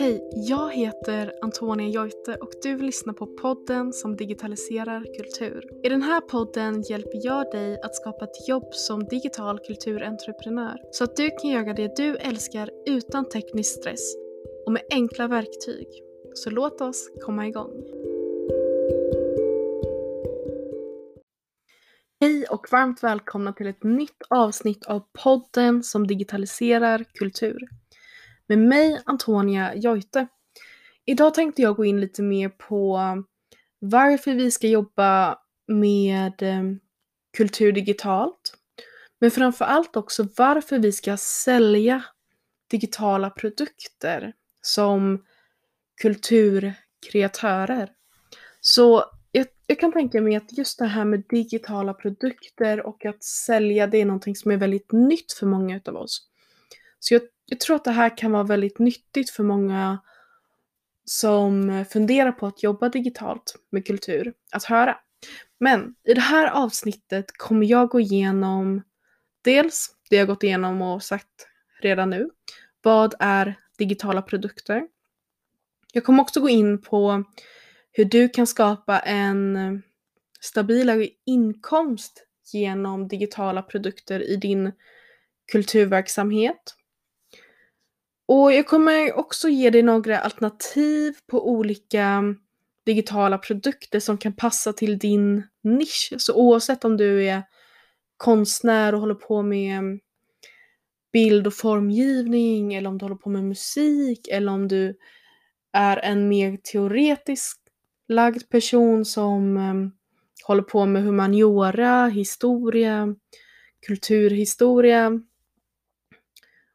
Hej, jag heter Antonia Joite och du lyssnar på podden som digitaliserar kultur. I den här podden hjälper jag dig att skapa ett jobb som digital kulturentreprenör så att du kan göra det du älskar utan teknisk stress och med enkla verktyg. Så låt oss komma igång. Hej och varmt välkomna till ett nytt avsnitt av podden som digitaliserar kultur. Med mig Antonia Joite. Idag tänkte jag gå in lite mer på varför vi ska jobba med eh, kultur digitalt. Men framförallt också varför vi ska sälja digitala produkter som kulturkreatörer. Så jag, jag, kan tänka mig att just det här med digitala produkter och att sälja det är någonting som är väldigt nytt för många av oss. Så jag, jag tror att det här kan vara väldigt nyttigt för många som funderar på att jobba digitalt med kultur att höra. Men i det här avsnittet kommer jag gå igenom dels det jag gått igenom och sagt redan nu. Vad är digitala produkter? Jag kommer också gå in på hur du kan skapa en stabilare inkomst genom digitala produkter i din kulturverksamhet. Och jag kommer också ge dig några alternativ på olika digitala produkter som kan passa till din nisch. Så oavsett om du är konstnär och håller på med bild och formgivning eller om du håller på med musik eller om du är en mer teoretisk lagd person som um, håller på med humaniora, historia, kulturhistoria.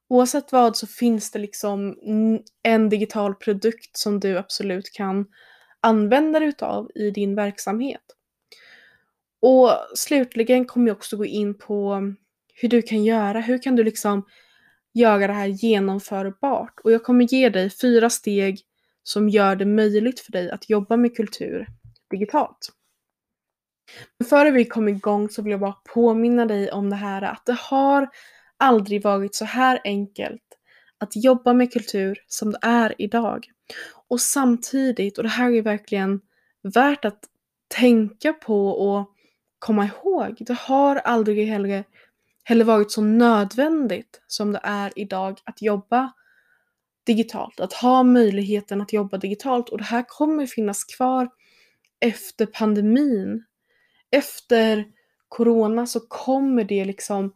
Oavsett vad så finns det liksom en digital produkt som du absolut kan använda dig utav i din verksamhet. Och slutligen kommer jag också gå in på hur du kan göra, hur kan du liksom göra det här genomförbart? Och jag kommer ge dig fyra steg som gör det möjligt för dig att jobba med kultur digitalt. Men före vi kommer igång så vill jag bara påminna dig om det här att det har aldrig varit så här enkelt att jobba med kultur som det är idag. Och samtidigt, och det här är verkligen värt att tänka på och komma ihåg, det har aldrig heller, heller varit så nödvändigt som det är idag att jobba digitalt, att ha möjligheten att jobba digitalt och det här kommer finnas kvar efter pandemin. Efter corona så kommer det liksom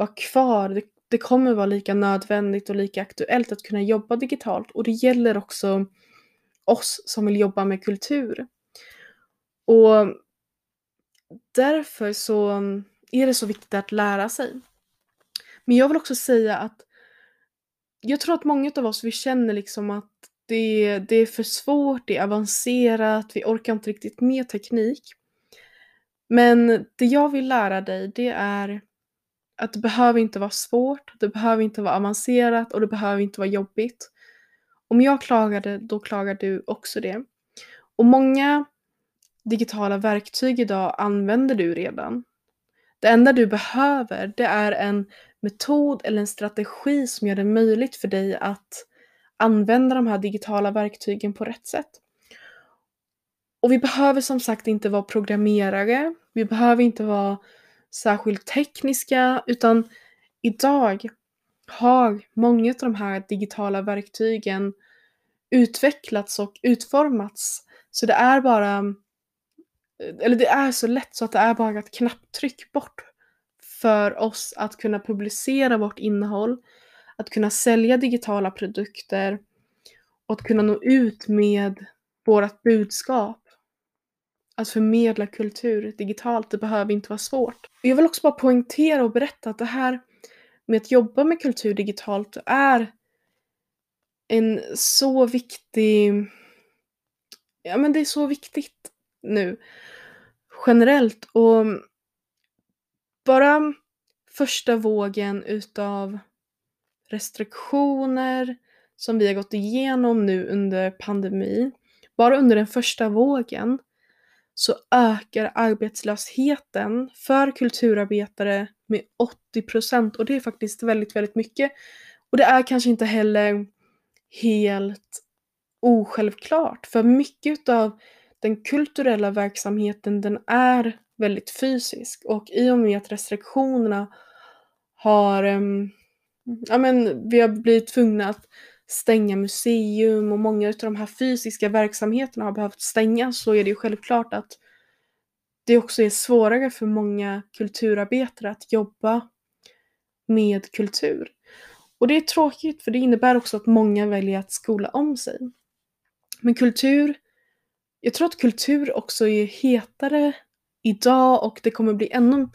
vara kvar. Det, det kommer vara lika nödvändigt och lika aktuellt att kunna jobba digitalt och det gäller också oss som vill jobba med kultur. Och därför så är det så viktigt att lära sig. Men jag vill också säga att jag tror att många av oss vi känner liksom att det, det är för svårt, det är avancerat, vi orkar inte riktigt med teknik. Men det jag vill lära dig det är att det behöver inte vara svårt, det behöver inte vara avancerat och det behöver inte vara jobbigt. Om jag klagade, det, då klagar du också det. Och många digitala verktyg idag använder du redan. Det enda du behöver det är en metod eller en strategi som gör det möjligt för dig att använda de här digitala verktygen på rätt sätt. Och vi behöver som sagt inte vara programmerare, vi behöver inte vara särskilt tekniska utan idag har många av de här digitala verktygen utvecklats och utformats. Så det är bara, eh, eller det är så lätt så att det är bara ett knapptryck bort för oss att kunna publicera vårt innehåll, att kunna sälja digitala produkter och att kunna nå ut med vårt budskap. Att förmedla kultur digitalt, det behöver inte vara svårt. Jag vill också bara poängtera och berätta att det här med att jobba med kultur digitalt är en så viktig... Ja men det är så viktigt nu generellt och bara första vågen utav restriktioner som vi har gått igenom nu under pandemin, bara under den första vågen så ökar arbetslösheten för kulturarbetare med 80% och det är faktiskt väldigt, väldigt mycket. Och det är kanske inte heller helt osjälvklart. För mycket av den kulturella verksamheten den är väldigt fysisk och i och med att restriktionerna har, um, ja men vi har blivit tvungna att stänga museum och många av de här fysiska verksamheterna har behövt stängas så är det ju självklart att det också är svårare för många kulturarbetare att jobba med kultur. Och det är tråkigt för det innebär också att många väljer att skola om sig. Men kultur, jag tror att kultur också är hetare idag och det kommer bli ännu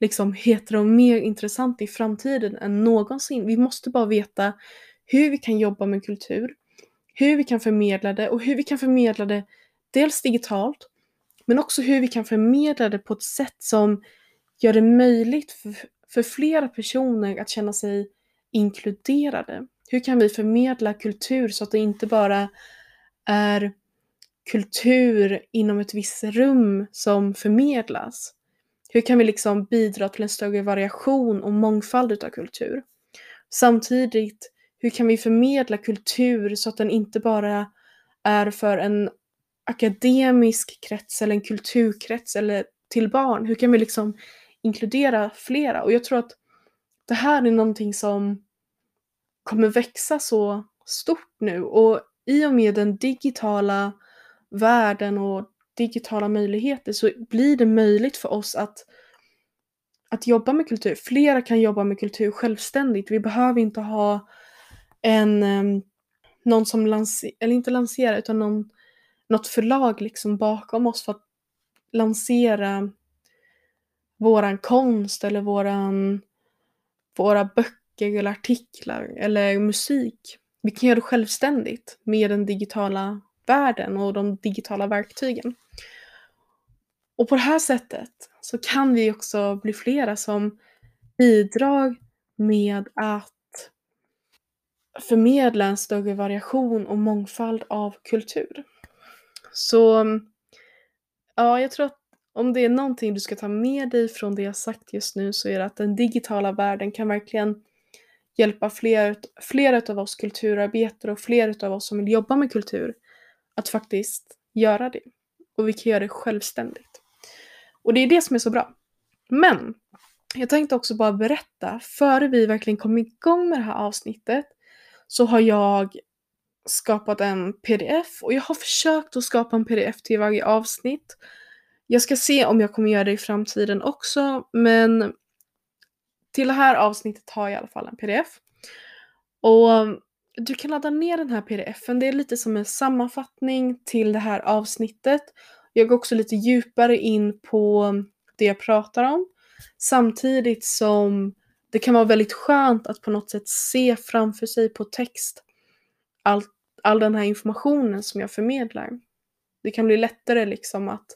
liksom hetare och mer intressant i framtiden än någonsin. Vi måste bara veta hur vi kan jobba med kultur, hur vi kan förmedla det och hur vi kan förmedla det dels digitalt men också hur vi kan förmedla det på ett sätt som gör det möjligt för, för flera personer att känna sig inkluderade. Hur kan vi förmedla kultur så att det inte bara är kultur inom ett visst rum som förmedlas? Hur kan vi liksom bidra till en större variation och mångfald utav kultur? Samtidigt, hur kan vi förmedla kultur så att den inte bara är för en akademisk krets eller en kulturkrets eller till barn? Hur kan vi liksom inkludera flera? Och jag tror att det här är någonting som kommer växa så stort nu och i och med den digitala världen och digitala möjligheter så blir det möjligt för oss att, att jobba med kultur. Flera kan jobba med kultur självständigt. Vi behöver inte ha en, um, någon som lanserar, eller inte lanserar, utan någon, något förlag liksom bakom oss för att lansera våran konst eller våran, våra böcker eller artiklar eller musik. Vi kan göra det självständigt med den digitala världen och de digitala verktygen. Och på det här sättet så kan vi också bli flera som bidrar med att förmedla en större variation och mångfald av kultur. Så mm, ja, jag tror att om det är någonting du ska ta med dig från det jag sagt just nu så är det att den digitala världen kan verkligen hjälpa fler, fler av oss kulturarbetare och fler av oss som vill jobba med kultur att faktiskt göra det. Och vi kan göra det självständigt. Och det är det som är så bra. Men jag tänkte också bara berätta, före vi verkligen kom igång med det här avsnittet så har jag skapat en pdf och jag har försökt att skapa en pdf till varje avsnitt. Jag ska se om jag kommer göra det i framtiden också men till det här avsnittet har jag i alla fall en pdf. Och du kan ladda ner den här pdfen, det är lite som en sammanfattning till det här avsnittet. Jag går också lite djupare in på det jag pratar om. Samtidigt som det kan vara väldigt skönt att på något sätt se framför sig på text all, all den här informationen som jag förmedlar. Det kan bli lättare liksom att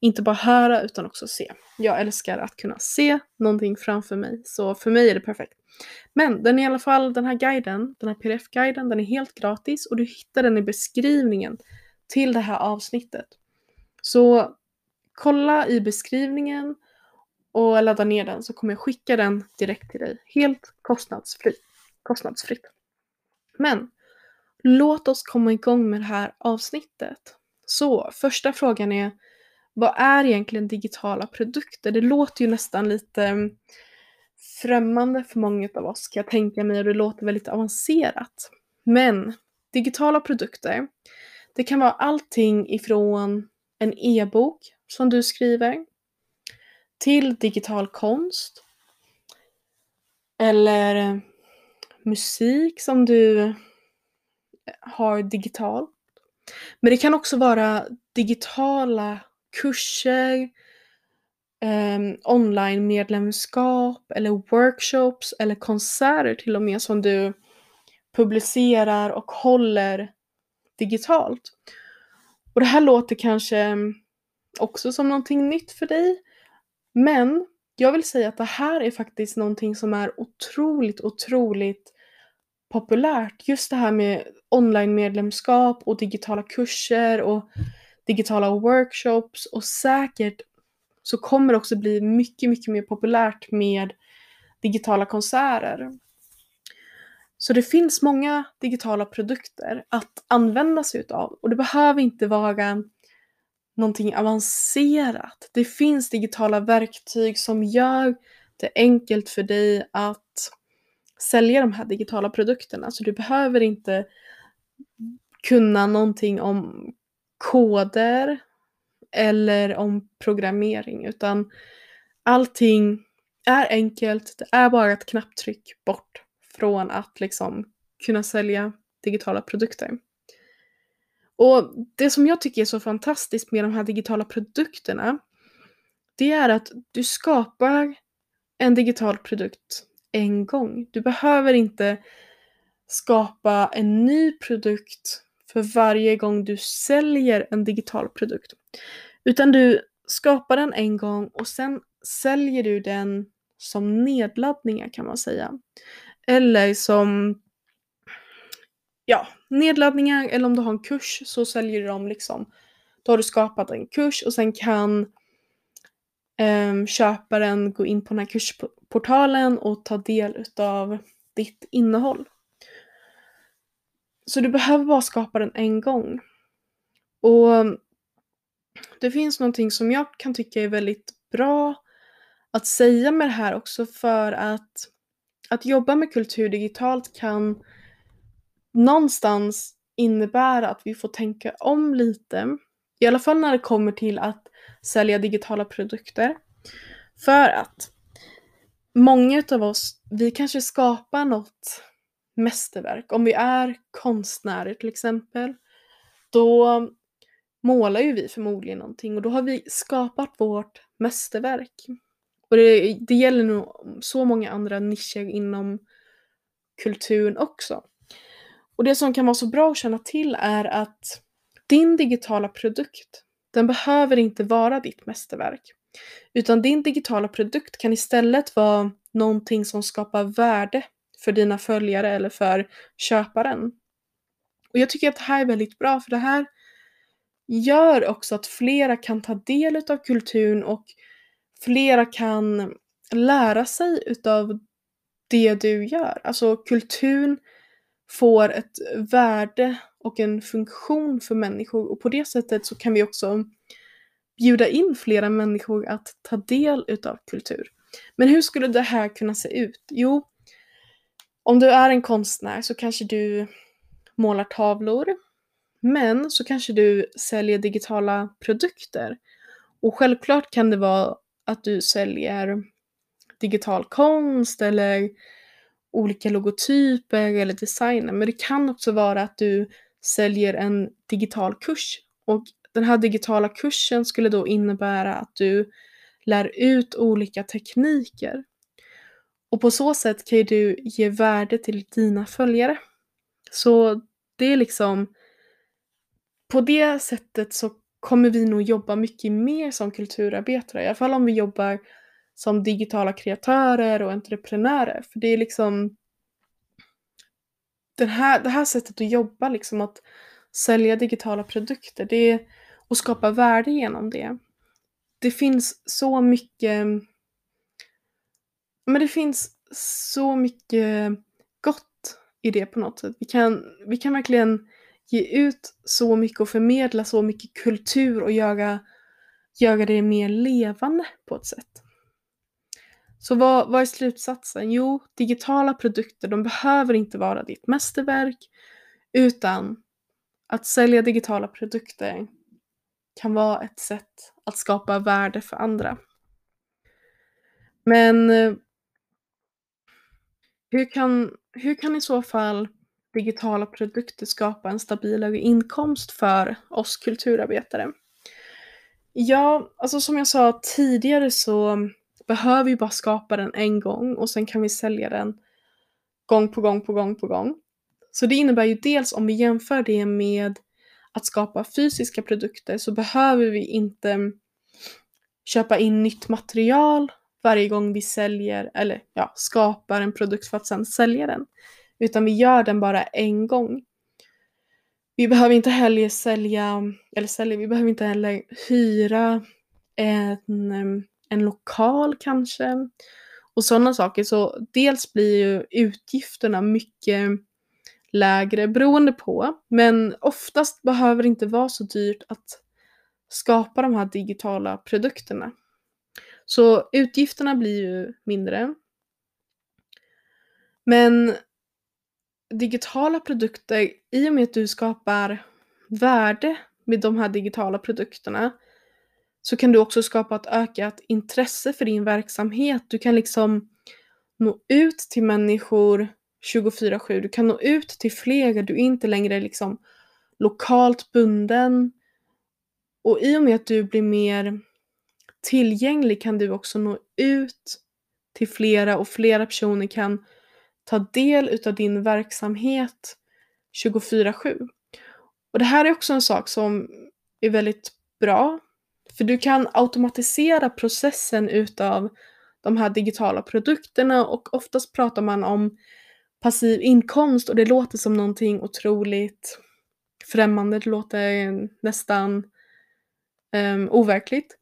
inte bara höra utan också se. Jag älskar att kunna se någonting framför mig, så för mig är det perfekt. Men den är i alla fall, den här guiden, den här pdf-guiden, den är helt gratis och du hittar den i beskrivningen till det här avsnittet. Så kolla i beskrivningen och ladda ner den så kommer jag skicka den direkt till dig. Helt kostnadsfri, kostnadsfritt. Men låt oss komma igång med det här avsnittet. Så första frågan är vad är egentligen digitala produkter? Det låter ju nästan lite mm, främmande för många av oss kan jag tänka mig och det låter väldigt avancerat. Men digitala produkter, det kan vara allting ifrån en e-bok som du skriver till digital konst eller eh, musik som du har digitalt. Men det kan också vara digitala kurser, eh, online-medlemskap eller workshops eller konserter till och med som du publicerar och håller digitalt. Och det här låter kanske också som någonting nytt för dig. Men jag vill säga att det här är faktiskt någonting som är otroligt, otroligt populärt. Just det här med online-medlemskap och digitala kurser och digitala workshops och säkert så kommer det också bli mycket, mycket mer populärt med digitala konserter. Så det finns många digitala produkter att använda sig utav och det behöver inte vara någonting avancerat. Det finns digitala verktyg som gör det enkelt för dig att sälja de här digitala produkterna. Så du behöver inte kunna någonting om koder eller om programmering utan allting är enkelt. Det är bara ett knapptryck bort från att liksom kunna sälja digitala produkter. Och det som jag tycker är så fantastiskt med de här digitala produkterna det är att du skapar en digital produkt en gång. Du behöver inte skapa en ny produkt för varje gång du säljer en digital produkt. Utan du skapar den en gång och sen säljer du den som nedladdningar kan man säga. Eller som ja, nedladdningar eller om du har en kurs så säljer du dem liksom. Då har du skapat en kurs och sen kan um, köparen gå in på den här kursportalen och ta del utav ditt innehåll. Så du behöver bara skapa den en gång. Och det finns någonting som jag kan tycka är väldigt bra att säga med det här också för att att jobba med kultur digitalt kan någonstans innebär att vi får tänka om lite. I alla fall när det kommer till att sälja digitala produkter. För att många av oss, vi kanske skapar något mästerverk. Om vi är konstnärer till exempel, då målar ju vi förmodligen någonting och då har vi skapat vårt mästerverk. Och det, det gäller nog så många andra nischer inom kulturen också. Och det som kan vara så bra att känna till är att din digitala produkt, den behöver inte vara ditt mästerverk. Utan din digitala produkt kan istället vara någonting som skapar värde för dina följare eller för köparen. Och jag tycker att det här är väldigt bra för det här gör också att flera kan ta del av kulturen och flera kan lära sig utav det du gör. Alltså kulturen får ett värde och en funktion för människor och på det sättet så kan vi också bjuda in flera människor att ta del utav kultur. Men hur skulle det här kunna se ut? Jo, om du är en konstnär så kanske du målar tavlor, men så kanske du säljer digitala produkter. Och självklart kan det vara att du säljer digital konst eller olika logotyper eller designer. Men det kan också vara att du säljer en digital kurs. Och den här digitala kursen skulle då innebära att du lär ut olika tekniker. Och på så sätt kan du ge värde till dina följare. Så det är liksom på det sättet så kommer vi nog jobba mycket mer som kulturarbetare, i alla fall om vi jobbar som digitala kreatörer och entreprenörer. För det är liksom den här, det här sättet att jobba, liksom att sälja digitala produkter det är, och skapa värde genom det. Det finns så mycket men det finns så mycket gott i det på något sätt. Vi kan, vi kan verkligen ge ut så mycket och förmedla så mycket kultur och göra, göra det mer levande på ett sätt. Så vad, vad är slutsatsen? Jo, digitala produkter de behöver inte vara ditt mästerverk utan att sälja digitala produkter kan vara ett sätt att skapa värde för andra. Men eh, hur kan, hur kan i så fall digitala produkter skapa en stabilare inkomst för oss kulturarbetare? Ja, alltså som jag sa tidigare så behöver ju bara skapa den en gång och sen kan vi sälja den gång på gång på gång på gång. Så det innebär ju dels om vi jämför det med att skapa fysiska produkter så behöver vi inte köpa in nytt material varje gång vi säljer eller ja, skapar en produkt för att sen sälja den. Utan vi gör den bara en gång. Vi behöver inte heller sälja, eller sälja, vi behöver inte heller hyra en, en lokal kanske och sådana saker. Så dels blir ju utgifterna mycket lägre beroende på, men oftast behöver det inte vara så dyrt att skapa de här digitala produkterna. Så utgifterna blir ju mindre. Men digitala produkter, i och med att du skapar värde med de här digitala produkterna så kan du också skapa ett ökat intresse för din verksamhet. Du kan liksom nå ut till människor 24-7. Du kan nå ut till fler. Du är inte längre liksom lokalt bunden. Och i och med att du blir mer tillgänglig kan du också nå ut till flera och flera personer kan ta del utav din verksamhet 24-7. Och det här är också en sak som är väldigt bra för du kan automatisera processen utav de här digitala produkterna och oftast pratar man om passiv inkomst och det låter som någonting otroligt främmande, det låter nästan um, overkligt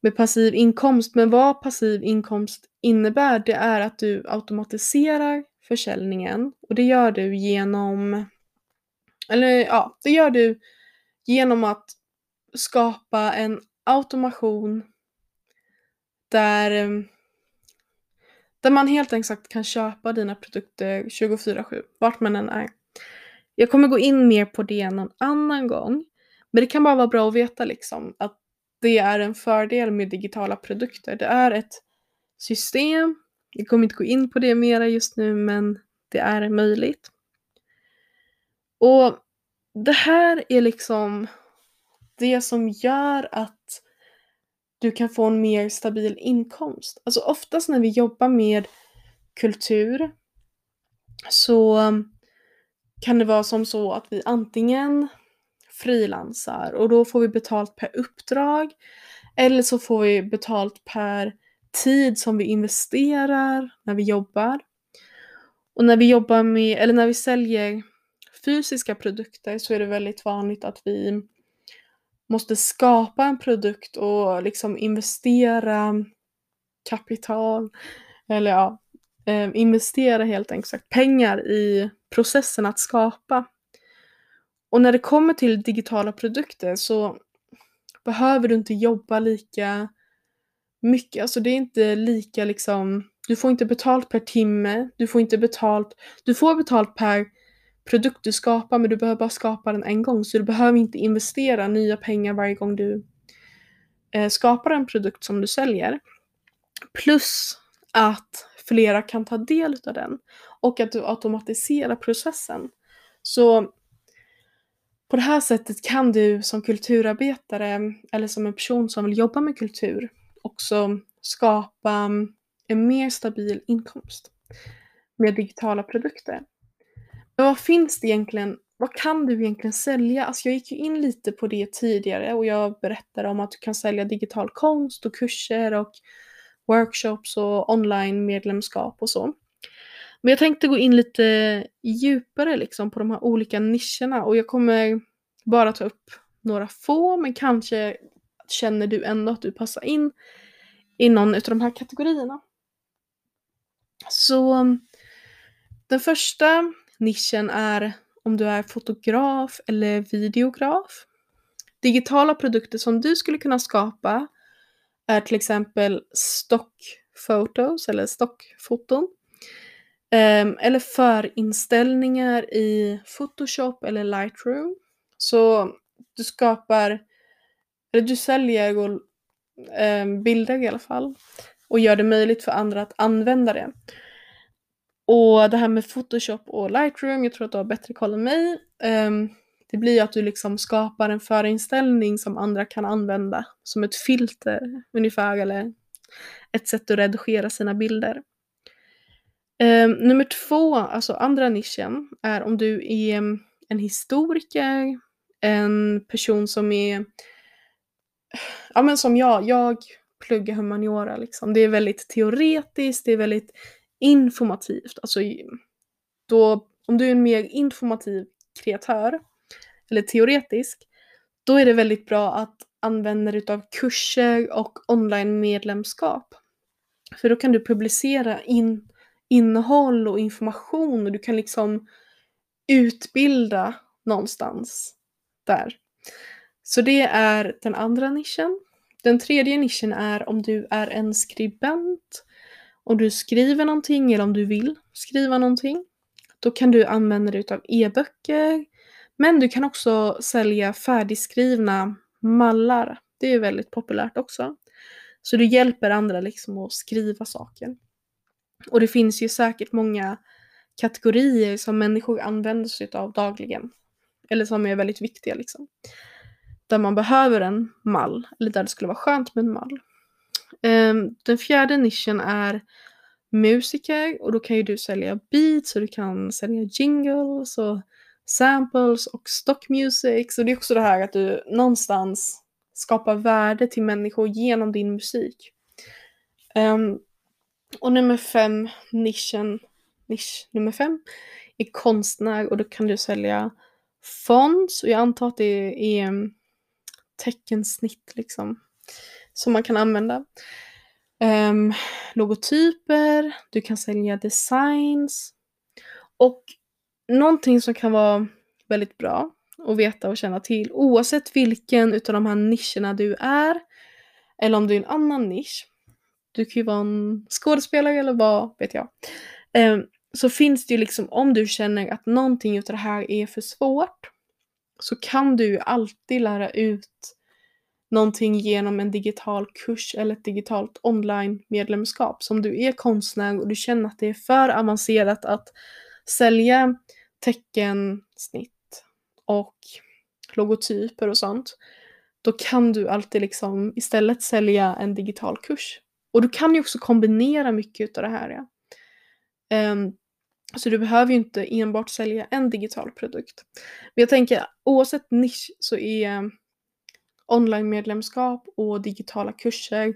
med passiv inkomst. Men vad passiv inkomst innebär det är att du automatiserar försäljningen och det gör du genom eller ja, det gör du genom att skapa en automation där, ehm, där man helt enkelt kan köpa dina produkter 24-7, vart man än är. Jag kommer gå in mer på det någon annan gång, men det kan bara vara bra att veta liksom att det är en fördel med digitala produkter. Det är ett system, jag kommer inte gå in på det mera just nu, men det är möjligt. Och det här är liksom det som gör att du kan få en mer stabil inkomst. Alltså oftast när vi jobbar med kultur så um, kan det vara som så att vi antingen frilansar och då får vi betalt per uppdrag eller så får vi betalt per tid som vi investerar när vi jobbar. Och när vi jobbar med, eller när vi säljer fysiska produkter så är det väldigt vanligt att vi måste skapa en produkt och liksom investera kapital eller ja, eh, investera helt enkelt pengar i processen att skapa. Och när det kommer till digitala produkter så behöver du inte jobba lika mycket, alltså det är inte lika liksom, du får inte betalt per timme, du får inte betalt, du får betalt per produkt du skapar men du behöver bara skapa den en gång så du behöver inte investera nya pengar varje gång du eh, skapar en produkt som du säljer. Plus att flera kan ta del av den och att du automatiserar processen. Så på det här sättet kan du som kulturarbetare eller som en person som vill jobba med kultur också skapa en mer stabil inkomst med digitala produkter. Men vad finns det egentligen, vad kan du egentligen sälja? Alltså jag gick ju in lite på det tidigare och jag berättade om att du kan sälja digital konst och kurser och workshops och online medlemskap och så. Men jag tänkte gå in lite djupare liksom på de här olika nischerna och jag kommer bara ta upp några få men kanske känner du ändå att du passar in i någon av de här kategorierna. Så den första nischen är om du är fotograf eller videograf. Digitala produkter som du skulle kunna skapa är till exempel stockfotos eller stockfoton. Ehm, eller förinställningar i Photoshop eller Lightroom. Så du skapar, eller du säljer ehm, bilder i alla fall och gör det möjligt för andra att använda det. Och det här med Photoshop och Lightroom, jag tror att du har bättre koll än mig. Um, det blir ju att du liksom skapar en förinställning som andra kan använda som ett filter ungefär eller ett sätt att redigera sina bilder. Um, nummer två, alltså andra nischen, är om du är en historiker, en person som är, ja men som jag, jag pluggar humaniora liksom. Det är väldigt teoretiskt, det är väldigt informativt. Alltså då, om du är en mer informativ kreatör eller teoretisk, då är det väldigt bra att använda dig av kurser och online medlemskap. För då kan du publicera in, innehåll och information och du kan liksom utbilda någonstans där. Så det är den andra nischen. Den tredje nischen är om du är en skribent, om du skriver någonting eller om du vill skriva någonting. Då kan du använda dig av e-böcker, men du kan också sälja färdigskrivna mallar. Det är väldigt populärt också. Så du hjälper andra liksom att skriva saker. Och det finns ju säkert många kategorier som människor använder sig av dagligen. Eller som är väldigt viktiga liksom. Där man behöver en mall, eller där det skulle vara skönt med en mall. Ehm, den fjärde nischen är musiker och då kan ju du sälja beats och du kan sälja jingles och samples och stock music. Så det är också det här att du någonstans skapar värde till människor genom din musik. Um, och nummer fem, nischen, nisch nummer fem, är konstnär och då kan du sälja fonds. och jag antar att det är ehm, teckensnitt liksom som man kan använda. Um, logotyper, du kan sälja designs och någonting som kan vara väldigt bra att veta och känna till oavsett vilken utav de här nischerna du är eller om du är en annan nisch. Du kan ju vara en skådespelare eller vad vet jag. Um, så finns det ju liksom om du känner att någonting utav det här är för svårt så kan du ju alltid lära ut någonting genom en digital kurs eller ett digitalt online-medlemskap. Så om du är konstnär och du känner att det är för avancerat att sälja teckensnitt och logotyper och sånt, då kan du alltid liksom istället sälja en digital kurs. Och du kan ju också kombinera mycket av det här. Ja. Um, så du behöver ju inte enbart sälja en digital produkt. Men jag tänker oavsett nisch så är online-medlemskap och digitala kurser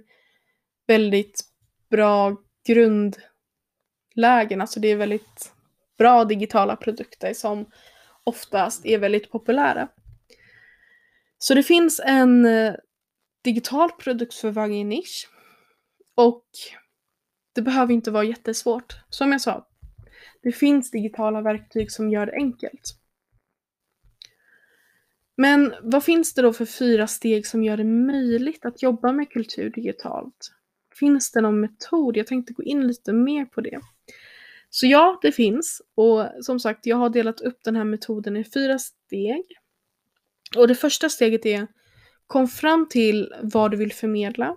väldigt bra grundlägen. Alltså det är väldigt bra digitala produkter som oftast är väldigt populära. Så det finns en eh, digital produkt för varje nisch och det behöver inte vara jättesvårt. Som jag sa, det finns digitala verktyg som gör det enkelt. Men vad finns det då för fyra steg som gör det möjligt att jobba med kultur digitalt? Finns det någon metod? Jag tänkte gå in lite mer på det. Så ja, det finns och som sagt, jag har delat upp den här metoden i fyra steg. Och det första steget är Kom fram till vad du vill förmedla.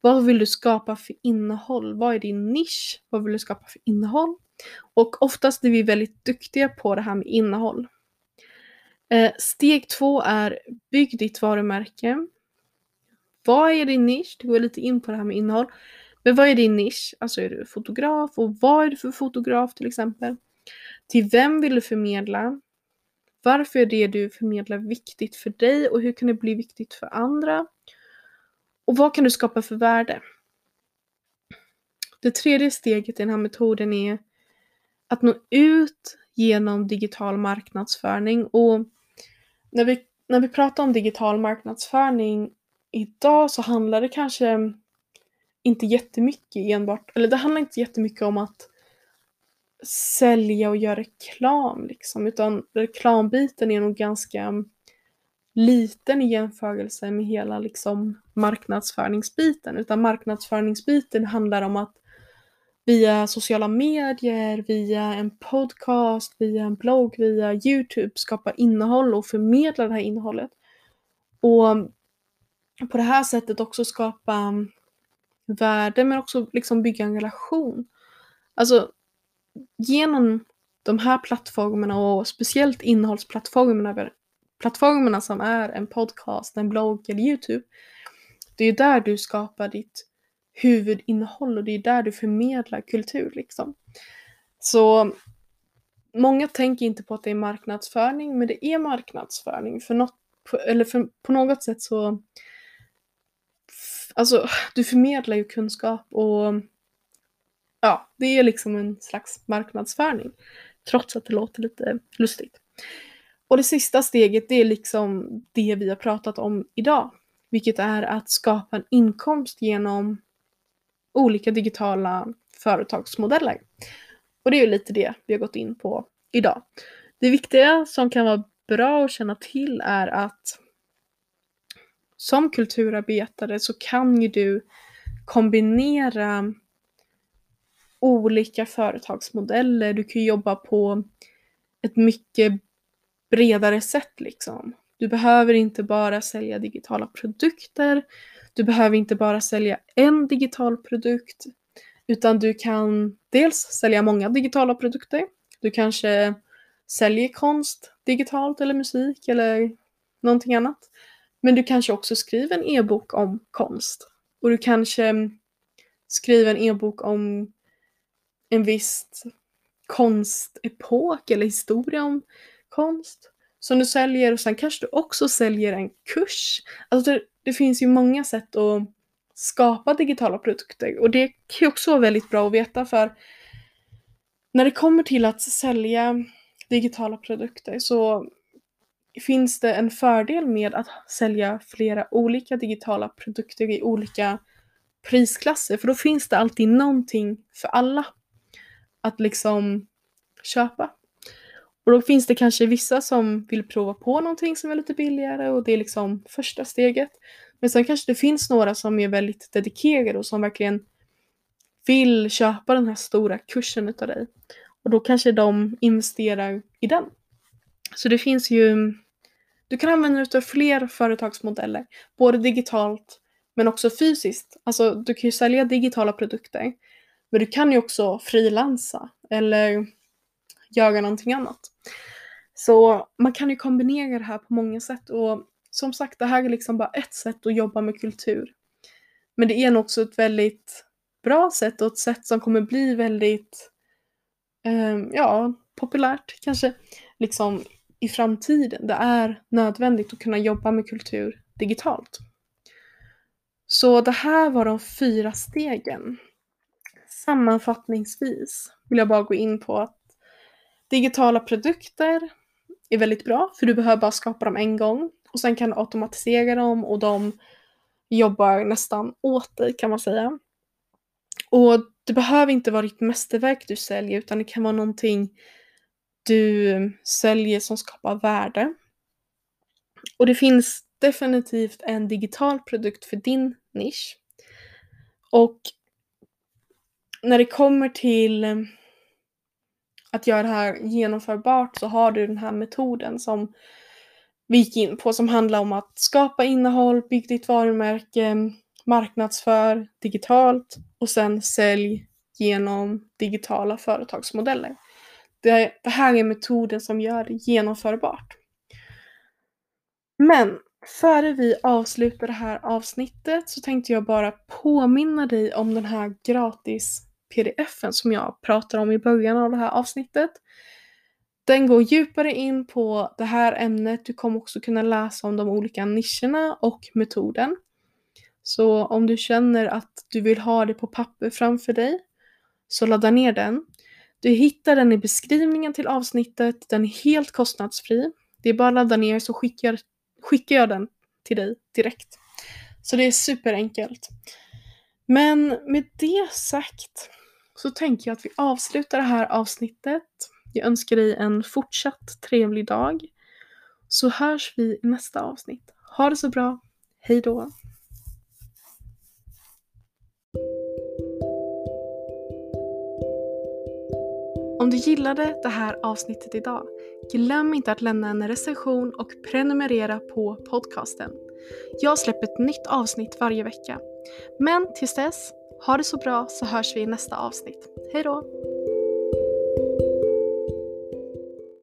Vad vill du skapa för innehåll? Vad är din nisch? Vad vill du skapa för innehåll? Och oftast är vi väldigt duktiga på det här med innehåll. Eh, steg två är bygg ditt varumärke. Vad är din nisch? Det går lite in på det här med innehåll. Men vad är din nisch? Alltså är du fotograf och vad är du för fotograf till exempel? Till vem vill du förmedla? Varför är det du förmedlar viktigt för dig och hur kan det bli viktigt för andra? Och vad kan du skapa för värde? Det tredje steget i den här metoden är att nå ut genom digital marknadsföring och när vi, när vi pratar om digital marknadsföring idag så handlar det kanske inte jättemycket enbart, eller det handlar inte jättemycket om att sälja och göra reklam liksom, utan reklambiten är nog ganska liten i jämförelse med hela liksom marknadsföringsbiten, utan marknadsföringsbiten handlar om att via sociala medier, via en podcast, via en blogg, via Youtube skapa innehåll och förmedla det här innehållet. Och på det här sättet också skapa mm, värde men också liksom bygga en relation. Alltså genom de här plattformarna och speciellt innehållsplattformarna plattformarna som är en podcast, en blogg eller Youtube. Det är där du skapar ditt huvudinnehåll och det är där du förmedlar kultur liksom. Så många tänker inte på att det är marknadsföring, men det är marknadsföring. För något, eller för, på något sätt så Alltså, du förmedlar ju kunskap och ja, det är liksom en slags marknadsföring. Trots att det låter lite lustigt. Och det sista steget, det är liksom det vi har pratat om idag. Vilket är att skapa en inkomst genom olika digitala företagsmodeller. Och det är ju lite det vi har gått in på idag. Det viktiga som kan vara bra att känna till är att som kulturarbetare så kan ju du kombinera olika företagsmodeller. Du kan jobba på ett mycket bredare sätt liksom. Du behöver inte bara sälja digitala produkter. Du behöver inte bara sälja en digital produkt. Utan du kan dels sälja många digitala produkter. Du kanske säljer konst digitalt eller musik eller någonting annat. Men du kanske också skriver en e-bok om konst. Och du kanske skriver en e-bok om en viss konstepok eller historia om konst som du säljer och sen kanske du också säljer en kurs. Alltså det, det finns ju många sätt att skapa digitala produkter och det kan ju också vara väldigt bra att veta för när det kommer till att sälja digitala produkter så finns det en fördel med att sälja flera olika digitala produkter i olika prisklasser för då finns det alltid någonting för alla att liksom köpa. Och då finns det kanske vissa som vill prova på någonting som är lite billigare och det är liksom första steget. Men sen kanske det finns några som är väldigt dedikerade och som verkligen vill köpa den här stora kursen utav dig. Och då kanske de investerar i den. Så det finns ju, du kan använda dig av fler företagsmodeller, både digitalt men också fysiskt. Alltså du kan ju sälja digitala produkter men du kan ju också frilansa eller göra någonting annat. Så man kan ju kombinera det här på många sätt och som sagt, det här är liksom bara ett sätt att jobba med kultur. Men det är nog också ett väldigt bra sätt och ett sätt som kommer bli väldigt, eh, ja, populärt kanske, liksom i framtiden. Det är nödvändigt att kunna jobba med kultur digitalt. Så det här var de fyra stegen. Sammanfattningsvis vill jag bara gå in på att digitala produkter är väldigt bra för du behöver bara skapa dem en gång och sen kan du automatisera dem och de jobbar nästan åt dig kan man säga. Och det behöver inte vara ditt mästerverk du säljer utan det kan vara någonting du säljer som skapar värde. Och det finns definitivt en digital produkt för din nisch. Och när det kommer till att göra det här genomförbart så har du den här metoden som vi gick in på som handlar om att skapa innehåll, bygga ditt varumärke, marknadsför digitalt och sen sälj genom digitala företagsmodeller. Det, det här är metoden som gör det genomförbart. Men Före vi avslutar det här avsnittet så tänkte jag bara påminna dig om den här gratis pdfen som jag pratar om i början av det här avsnittet. Den går djupare in på det här ämnet. Du kommer också kunna läsa om de olika nischerna och metoden. Så om du känner att du vill ha det på papper framför dig så ladda ner den. Du hittar den i beskrivningen till avsnittet. Den är helt kostnadsfri. Det är bara att ladda ner så skickar skickar jag den till dig direkt. Så det är superenkelt. Men med det sagt så tänker jag att vi avslutar det här avsnittet. Jag önskar dig en fortsatt trevlig dag. Så hörs vi i nästa avsnitt. Ha det så bra. Hej då! Om du gillade det här avsnittet idag, glöm inte att lämna en recension och prenumerera på podcasten. Jag släpper ett nytt avsnitt varje vecka. Men tills dess, ha det så bra så hörs vi i nästa avsnitt. Hejdå!